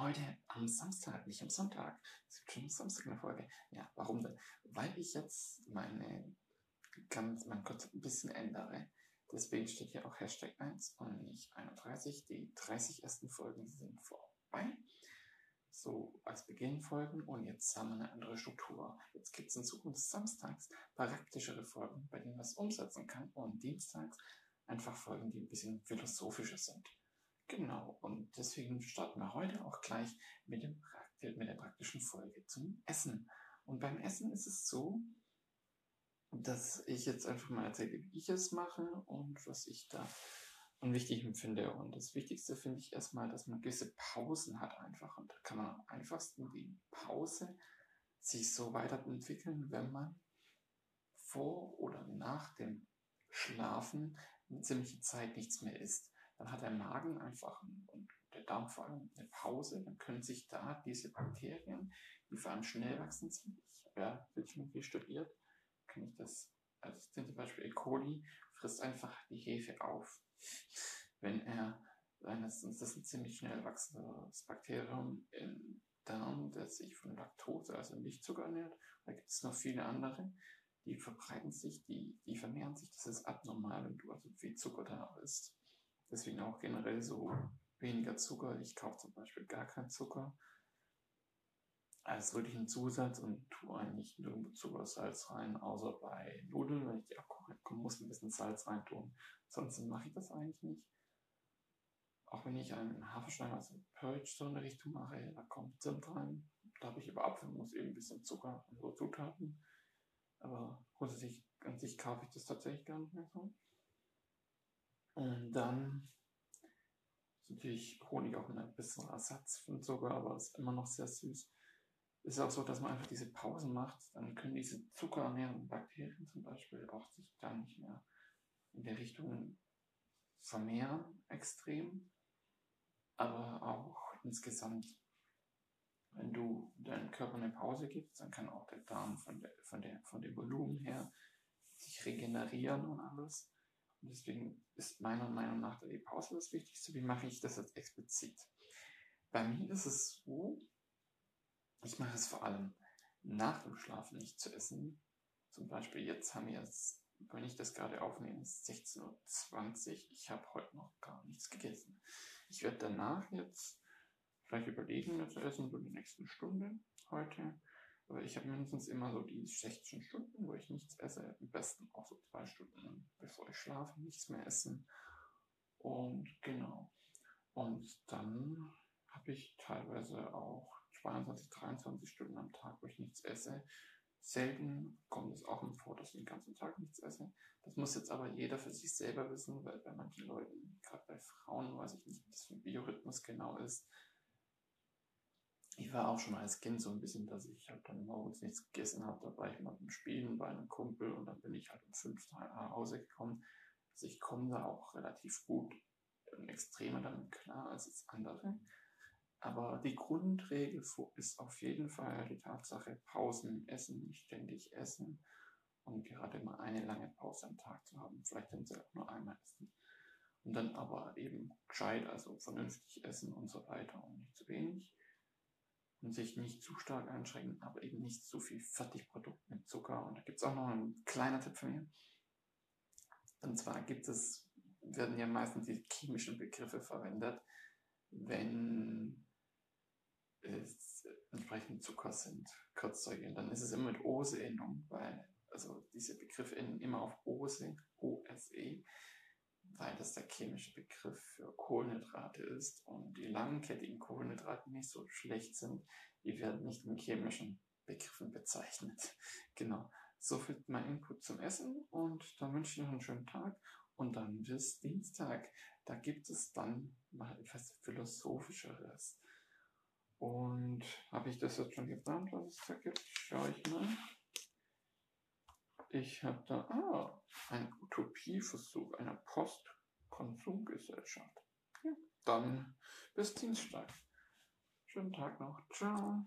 heute am Samstag, nicht am Sonntag. Es gibt schon am Samstag eine Folge. Ja, warum denn? Weil ich jetzt meine ganz, mein Konzept ein bisschen ändere. Deswegen steht hier auch Hashtag 1 und nicht 31. Die 30 ersten Folgen sind vorbei. So als Beginnfolgen und jetzt haben wir eine andere Struktur. Jetzt gibt es in Zukunft samstags praktischere Folgen, bei denen man es umsetzen kann und dienstags einfach Folgen, die ein bisschen philosophischer sind. Genau, und deswegen starten wir heute auch gleich mit, dem, mit der praktischen Folge zum Essen. Und beim Essen ist es so, dass ich jetzt einfach mal erzähle, wie ich es mache und was ich da an wichtig empfinde. Und das Wichtigste finde ich erstmal, dass man gewisse Pausen hat einfach. Und da kann man am einfachsten die Pause sich so weiterentwickeln, wenn man vor oder nach dem Schlafen eine ziemliche Zeit nichts mehr isst dann hat der Magen einfach und der Darm vor allem eine Pause, dann können sich da diese Bakterien, die vor allem schnell wachsen sind, ich habe ja Physiologie studiert, kann ich das, also zum Beispiel E. coli frisst einfach die Hefe auf. Wenn er, das ist ein ziemlich schnell wachsendes Bakterium im Darm, das sich von Laktose, also Milchzucker ernährt, da gibt es noch viele andere, die verbreiten sich, die, die vermehren sich, das ist abnormal, wenn du also viel Zucker da isst. Deswegen auch generell so weniger Zucker. Ich kaufe zum Beispiel gar keinen Zucker. Als wirklich ein Zusatz und tue eigentlich nirgendwo Zucker, Salz rein, außer bei Nudeln, wenn ich die abkoche, muss ein bisschen Salz rein tun. Ansonsten mache ich das eigentlich nicht. Auch wenn ich einen Haferschleim, also Purge so in der Richtung mache, da kommt Zimt rein. Da habe ich aber Apfelmus eben ein bisschen Zucker und so Zutaten. Aber grundsätzlich an sich kaufe ich das tatsächlich gar nicht mehr so. Und dann ist natürlich Honig auch ein bisschen Ersatz für Zucker, aber ist immer noch sehr süß. Ist auch so, dass man einfach diese Pausen macht, dann können diese zuckerernährenden Bakterien zum Beispiel auch sich dann nicht mehr in der Richtung vermehren, extrem. Aber auch insgesamt, wenn du deinem Körper eine Pause gibst, dann kann auch der Darm von, der, von, der, von dem Volumen her sich regenerieren und alles. Und deswegen ist meiner Meinung nach die Pause das Wichtigste. Wie mache ich das jetzt explizit? Bei mir ist es so, ich mache es vor allem nach dem Schlafen nicht zu essen. Zum Beispiel jetzt haben wir jetzt, wenn ich das gerade aufnehme, ist 16.20 Uhr. Ich habe heute noch gar nichts gegessen. Ich werde danach jetzt vielleicht überlegen, mir zu essen, so die nächsten Stunden heute. Aber ich habe mindestens immer so die 16 Stunden, wo ich nichts esse. Am besten auch so zwei Stunden, bevor ich schlafe, nichts mehr essen. Und genau. Und dann habe ich teilweise auch 22, 23 Stunden am Tag, wo ich nichts esse. Selten kommt es auch vor, dass ich den ganzen Tag nichts esse. Das muss jetzt aber jeder für sich selber wissen, weil bei manchen Leuten, gerade bei Frauen, weiß ich nicht, wie das für ein Biorhythmus genau ist, ich war auch schon als Kind so ein bisschen, dass ich halt dann morgens nichts gegessen habe. Da war ich mal beim Spielen bei einem Kumpel und dann bin ich halt um fünf nach Hause gekommen. Also ich komme da auch relativ gut und extremer damit klar als jetzt andere. Aber die Grundregel ist auf jeden Fall die Tatsache, Pausen essen, nicht ständig essen und gerade mal eine lange Pause am Tag zu haben. Vielleicht dann auch nur einmal essen. Und dann aber eben gescheit, also vernünftig essen und so weiter und nicht zu wenig und sich nicht zu stark einschränken, aber eben nicht zu viel Fertigprodukt mit Zucker. Und da gibt es auch noch ein kleiner Tipp von mir. Und zwar gibt es, werden ja meistens die chemischen Begriffe verwendet, wenn es entsprechend Zucker sind, Kurzzeuge. Dann ist es immer mit Ose-Endung, weil also diese Begriffe enden immer auf Ose, O-S-E weil das der chemische Begriff für Kohlenhydrate ist und die langkettigen Kohlenhydrate nicht so schlecht sind, die werden nicht in chemischen Begriffen bezeichnet. Genau. So viel mein Input zum Essen und dann wünsche ich noch einen schönen Tag und dann bis Dienstag. Da gibt es dann mal etwas Philosophischeres. Und habe ich das jetzt schon geplant, was es da gibt? Schaue ich mal. Ich habe da, ah, ein Utopieversuch einer Postkonsumgesellschaft. Ja, dann bis Dienstag. Schönen Tag noch. Ciao.